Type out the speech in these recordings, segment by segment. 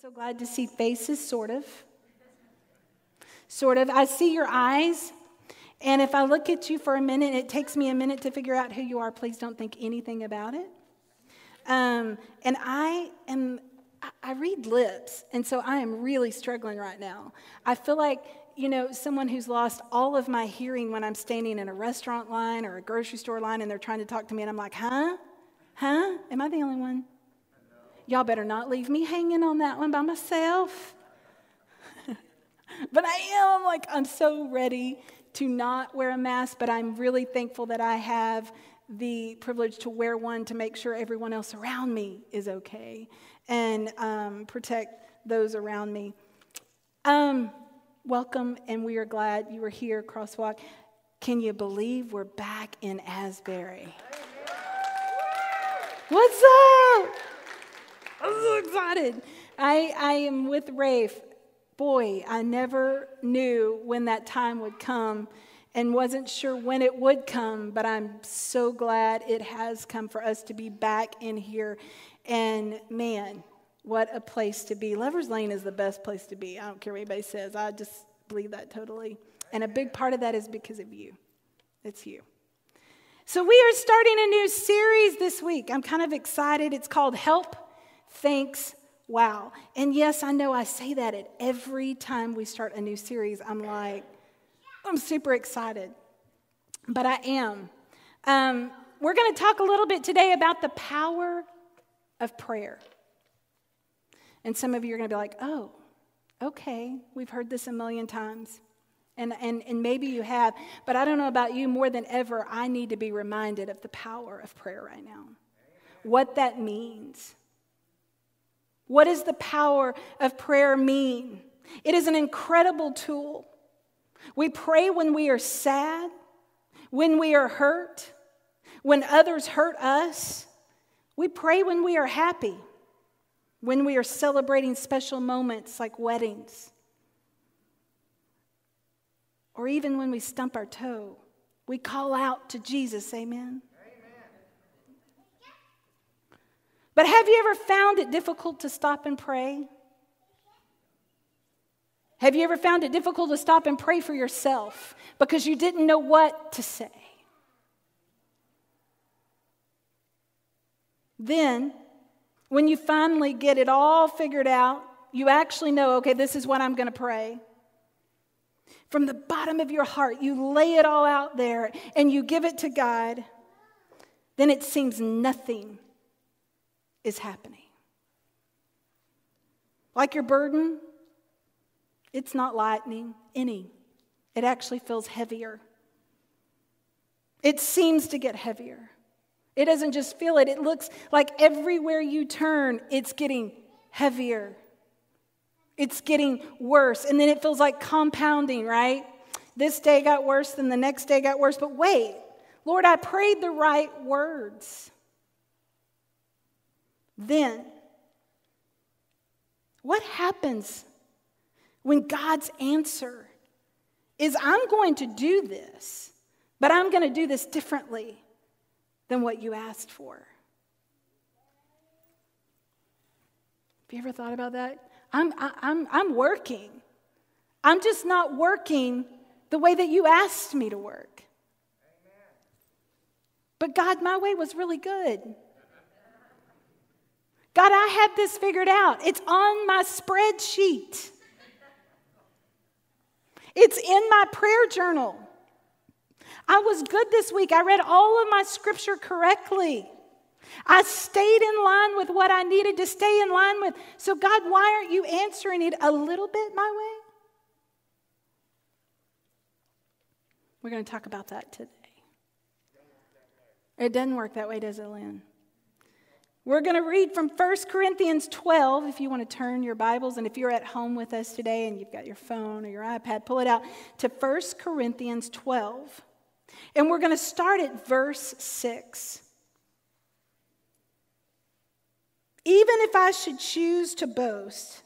so glad to see faces, sort of. Sort of. I see your eyes, and if I look at you for a minute, it takes me a minute to figure out who you are. Please don't think anything about it. Um, and I am, I read lips, and so I am really struggling right now. I feel like, you know, someone who's lost all of my hearing when I'm standing in a restaurant line or a grocery store line and they're trying to talk to me, and I'm like, huh? Huh? Am I the only one? Y'all better not leave me hanging on that one by myself. but I am like, I'm so ready to not wear a mask, but I'm really thankful that I have the privilege to wear one to make sure everyone else around me is okay and um, protect those around me. Um, welcome, and we are glad you were here, Crosswalk. Can you believe we're back in Asbury? What's up? I'm so excited. I, I am with Rafe. Boy, I never knew when that time would come and wasn't sure when it would come, but I'm so glad it has come for us to be back in here. And man, what a place to be. Lover's Lane is the best place to be. I don't care what anybody says. I just believe that totally. And a big part of that is because of you. It's you. So, we are starting a new series this week. I'm kind of excited. It's called Help thanks, wow. And yes, I know I say that at every time we start a new series. I'm like, I'm super excited, but I am. Um, we're going to talk a little bit today about the power of prayer. And some of you are going to be like, oh, okay, we've heard this a million times. And, and, and maybe you have, but I don't know about you, more than ever, I need to be reminded of the power of prayer right now. What that means. What does the power of prayer mean? It is an incredible tool. We pray when we are sad, when we are hurt, when others hurt us. We pray when we are happy, when we are celebrating special moments like weddings, or even when we stump our toe. We call out to Jesus, amen. But have you ever found it difficult to stop and pray? Have you ever found it difficult to stop and pray for yourself because you didn't know what to say? Then, when you finally get it all figured out, you actually know, okay, this is what I'm going to pray. From the bottom of your heart, you lay it all out there and you give it to God. Then it seems nothing is happening. Like your burden, it's not lightening any. It actually feels heavier. It seems to get heavier. It doesn't just feel it, it looks like everywhere you turn, it's getting heavier. It's getting worse. And then it feels like compounding, right? This day got worse, then the next day got worse. But wait, Lord, I prayed the right words. Then, what happens when God's answer is, I'm going to do this, but I'm going to do this differently than what you asked for? Have you ever thought about that? I'm, I'm, I'm working. I'm just not working the way that you asked me to work. But God, my way was really good. God, I have this figured out. It's on my spreadsheet, it's in my prayer journal. I was good this week. I read all of my scripture correctly. I stayed in line with what I needed to stay in line with. So, God, why aren't you answering it a little bit my way? We're going to talk about that today. It doesn't work that way, does it, Lynn? We're going to read from 1 Corinthians 12 if you want to turn your Bibles. And if you're at home with us today and you've got your phone or your iPad, pull it out to 1 Corinthians 12. And we're going to start at verse 6. Even if I should choose to boast,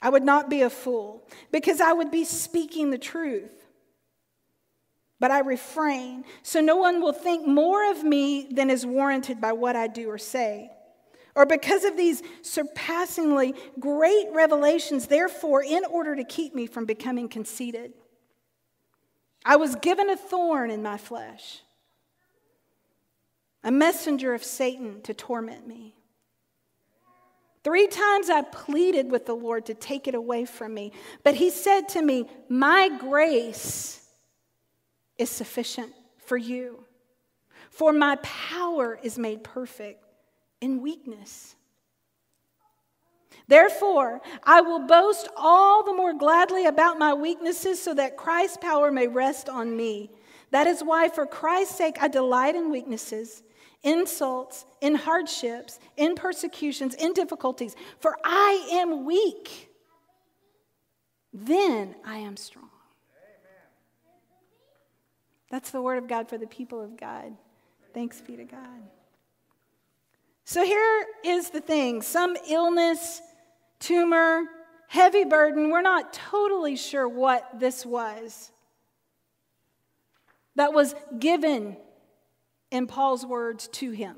I would not be a fool because I would be speaking the truth but I refrain, so no one will think more of me than is warranted by what I do or say. or because of these surpassingly great revelations, therefore, in order to keep me from becoming conceited, I was given a thorn in my flesh, a messenger of Satan to torment me. Three times I pleaded with the Lord to take it away from me, but He said to me, My grace is sufficient for you, for my power is made perfect in weakness. Therefore, I will boast all the more gladly about my weaknesses so that Christ's power may rest on me. That is why, for Christ's sake, I delight in weaknesses, insults, in hardships, in persecutions, in difficulties. For I am weak. Then I am strong. That's the word of God for the people of God. Thanks be to God. So here is the thing some illness, tumor, heavy burden, we're not totally sure what this was that was given in Paul's words to him.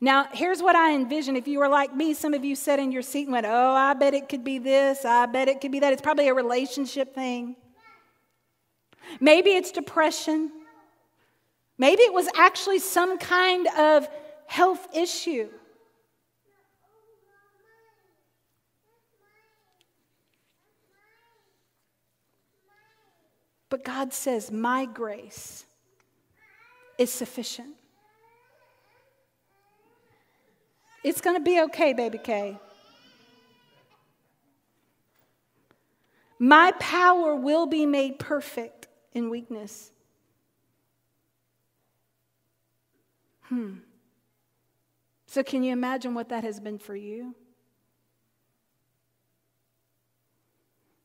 Now, here's what I envision. If you were like me, some of you sat in your seat and went, Oh, I bet it could be this. I bet it could be that. It's probably a relationship thing. Maybe it's depression. Maybe it was actually some kind of health issue. But God says, My grace is sufficient. It's going to be okay, baby K. My power will be made perfect in weakness. Hmm. So, can you imagine what that has been for you?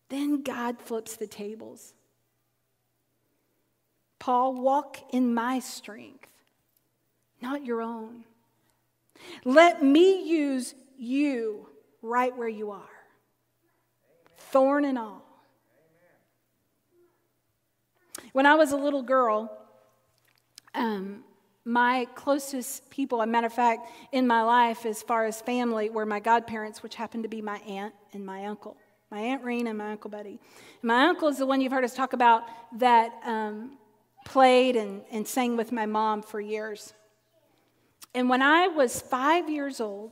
Then God flips the tables. Paul, walk in my strength, not your own. Let me use you right where you are, thorn and all. When I was a little girl, um, my closest people, a matter of fact, in my life, as far as family, were my godparents, which happened to be my aunt and my uncle. My Aunt Reen and my Uncle Buddy. And my uncle is the one you've heard us talk about that um, played and, and sang with my mom for years. And when I was five years old,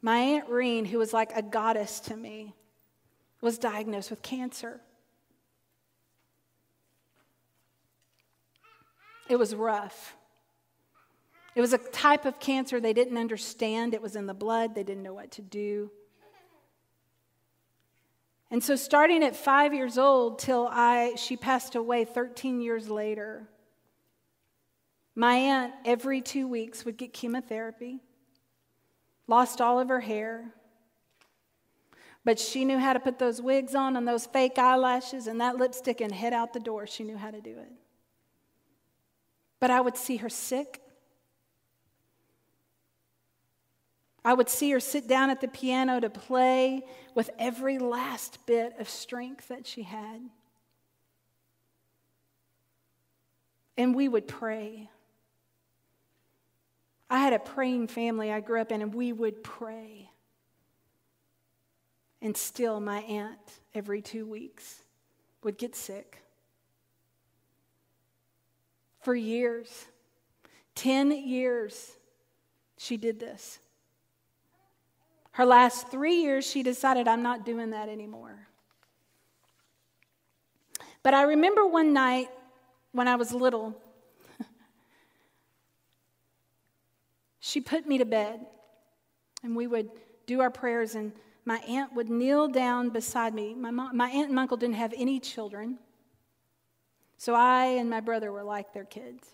my Aunt Reen, who was like a goddess to me, was diagnosed with cancer. It was rough. It was a type of cancer they didn't understand. It was in the blood, they didn't know what to do. And so, starting at five years old till I, she passed away 13 years later, my aunt every two weeks would get chemotherapy, lost all of her hair, but she knew how to put those wigs on and those fake eyelashes and that lipstick and head out the door. She knew how to do it. But I would see her sick. I would see her sit down at the piano to play with every last bit of strength that she had. And we would pray. I had a praying family I grew up in, and we would pray. And still, my aunt, every two weeks, would get sick. For years, 10 years, she did this. Her last three years, she decided, I'm not doing that anymore. But I remember one night when I was little, she put me to bed, and we would do our prayers, and my aunt would kneel down beside me. My, mom, my aunt and uncle didn't have any children, so I and my brother were like their kids.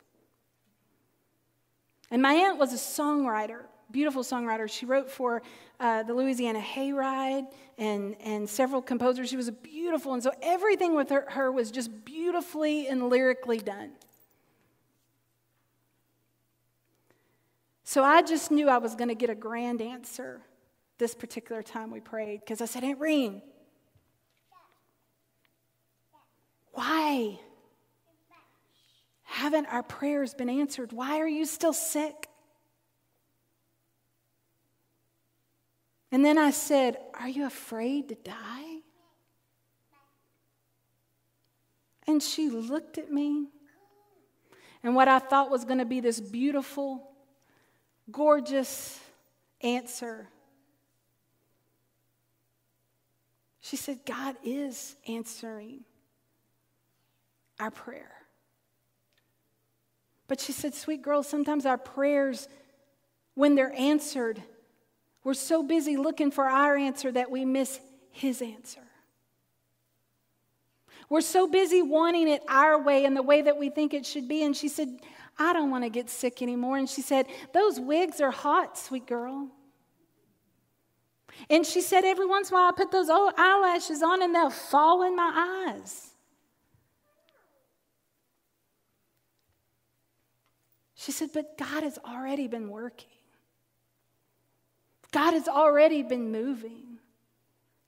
And my aunt was a songwriter beautiful songwriter. She wrote for uh, the Louisiana Hayride and, and several composers. She was beautiful. And so everything with her, her was just beautifully and lyrically done. So I just knew I was going to get a grand answer this particular time we prayed because I said, Aunt Reen, why haven't our prayers been answered? Why are you still sick? And then I said, Are you afraid to die? And she looked at me. And what I thought was going to be this beautiful, gorgeous answer, she said, God is answering our prayer. But she said, Sweet girl, sometimes our prayers, when they're answered, we're so busy looking for our answer that we miss his answer. We're so busy wanting it our way and the way that we think it should be. And she said, I don't want to get sick anymore. And she said, Those wigs are hot, sweet girl. And she said, Every once in a while, I put those old eyelashes on and they'll fall in my eyes. She said, But God has already been working. God has already been moving.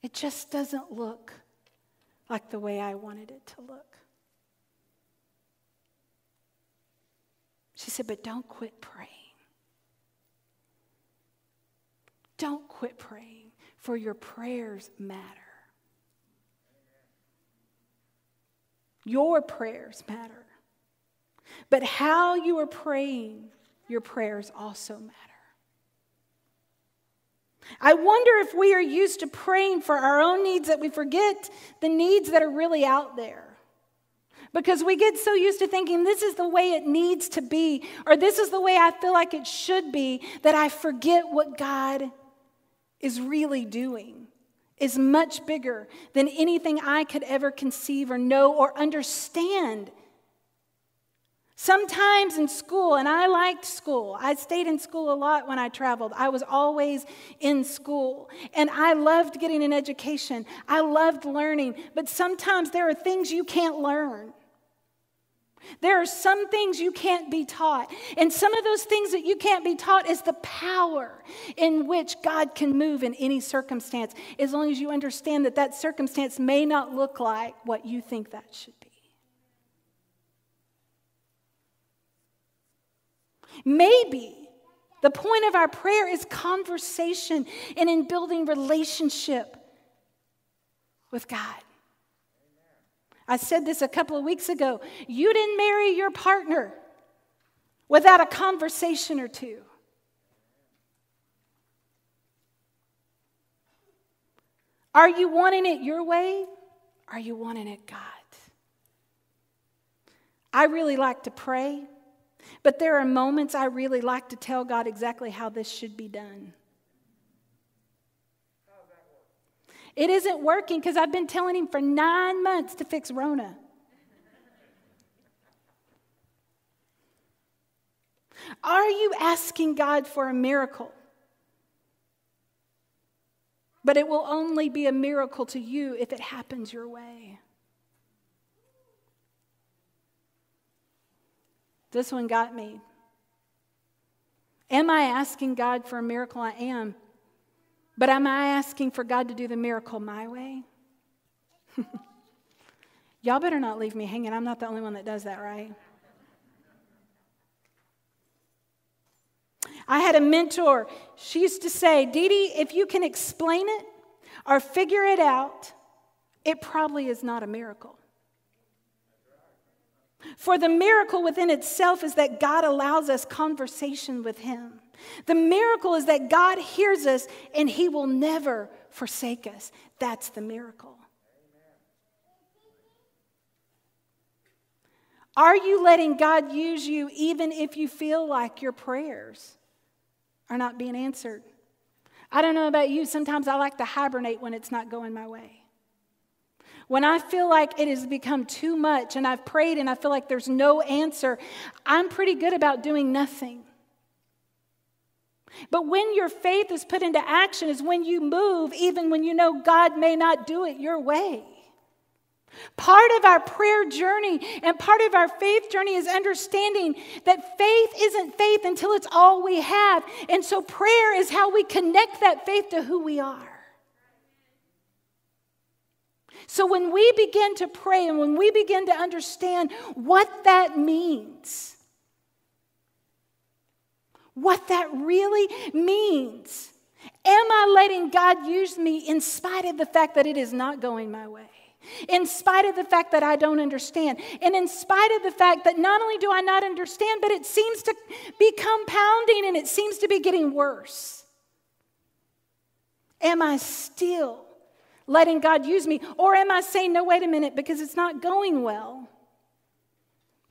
It just doesn't look like the way I wanted it to look. She said, But don't quit praying. Don't quit praying, for your prayers matter. Your prayers matter. But how you are praying, your prayers also matter. I wonder if we are used to praying for our own needs that we forget the needs that are really out there. Because we get so used to thinking this is the way it needs to be, or this is the way I feel like it should be, that I forget what God is really doing is much bigger than anything I could ever conceive or know or understand Sometimes in school, and I liked school. I stayed in school a lot when I traveled. I was always in school. And I loved getting an education. I loved learning. But sometimes there are things you can't learn. There are some things you can't be taught. And some of those things that you can't be taught is the power in which God can move in any circumstance, as long as you understand that that circumstance may not look like what you think that should be. Maybe the point of our prayer is conversation and in building relationship with God. I said this a couple of weeks ago. You didn't marry your partner without a conversation or two. Are you wanting it your way? Are you wanting it God? I really like to pray. But there are moments I really like to tell God exactly how this should be done. It isn't working because I've been telling him for nine months to fix Rona. Are you asking God for a miracle? But it will only be a miracle to you if it happens your way. This one got me. Am I asking God for a miracle? I am. But am I asking for God to do the miracle my way? Y'all better not leave me hanging. I'm not the only one that does that, right? I had a mentor. She used to say, Dee Dee, if you can explain it or figure it out, it probably is not a miracle. For the miracle within itself is that God allows us conversation with Him. The miracle is that God hears us and He will never forsake us. That's the miracle. Are you letting God use you even if you feel like your prayers are not being answered? I don't know about you, sometimes I like to hibernate when it's not going my way. When I feel like it has become too much and I've prayed and I feel like there's no answer, I'm pretty good about doing nothing. But when your faith is put into action, is when you move, even when you know God may not do it your way. Part of our prayer journey and part of our faith journey is understanding that faith isn't faith until it's all we have. And so prayer is how we connect that faith to who we are. So when we begin to pray and when we begin to understand what that means, what that really means, Am I letting God use me in spite of the fact that it is not going my way? In spite of the fact that I don't understand, and in spite of the fact that not only do I not understand, but it seems to be compounding and it seems to be getting worse. Am I still letting God use me? Or am I saying, no, wait a minute, because it's not going well?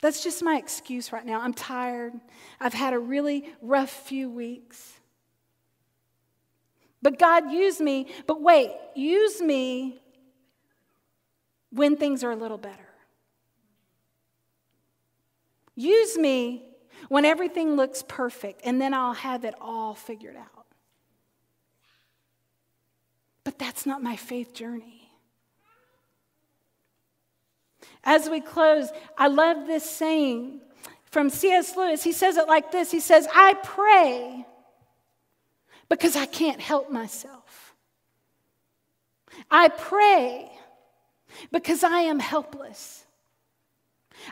That's just my excuse right now. I'm tired. I've had a really rough few weeks. But God, use me. But wait, use me when things are a little better. Use me when everything looks perfect, and then I'll have it all figured out. But that's not my faith journey. As we close, I love this saying from C.S. Lewis. He says it like this He says, I pray because I can't help myself. I pray because I am helpless.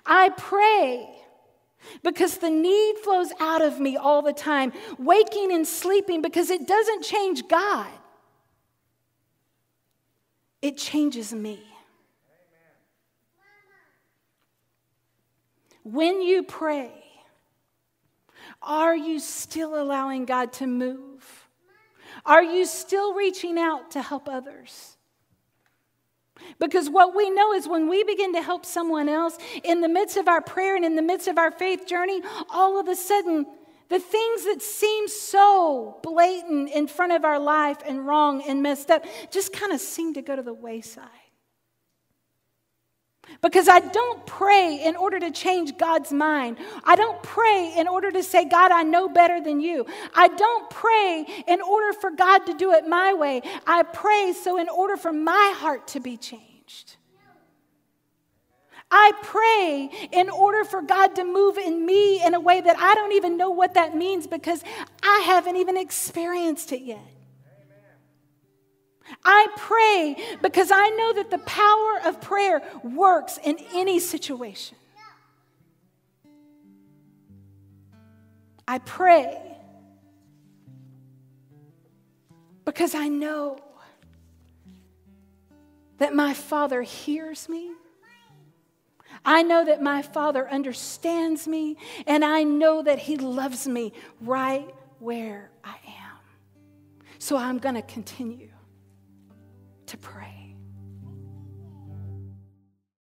I pray because the need flows out of me all the time, waking and sleeping, because it doesn't change God, it changes me. When you pray, are you still allowing God to move? Are you still reaching out to help others? Because what we know is when we begin to help someone else in the midst of our prayer and in the midst of our faith journey, all of a sudden, the things that seem so blatant in front of our life and wrong and messed up just kind of seem to go to the wayside. Because I don't pray in order to change God's mind. I don't pray in order to say, God, I know better than you. I don't pray in order for God to do it my way. I pray so in order for my heart to be changed. I pray in order for God to move in me in a way that I don't even know what that means because I haven't even experienced it yet. I pray because I know that the power of prayer works in any situation. I pray because I know that my Father hears me. I know that my Father understands me, and I know that He loves me right where I am. So I'm going to continue to pray.